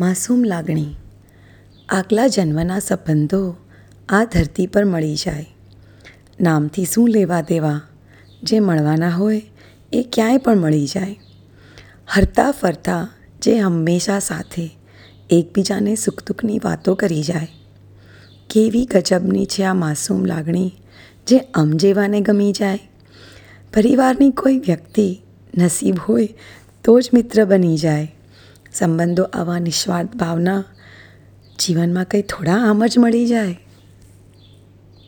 માસૂમ લાગણી. આગલા જન્મના સંબંધો આ ધરતી પર મળી જાય. નામથી શું લેવા દેવા, જે મળવાના હોય એ ક્યાંય પણ મળી જાય. હરતા ફરતા જે હંમેશા સાથે એકબીજાને સુખ દુઃખની વાતો કરી જાય. કેવી ગજબની છે આ માસૂમ લાગણી, જે આમ જેવાને ગમી જાય. પરિવારની કોઈ વ્યક્તિ નસીબ હોય તો જ મિત્ર બની જાય. સંબંધો આવા નિસ્વાર્થ ભાવના જીવનમાં કંઈ થોડા આમ જ મળી જાય?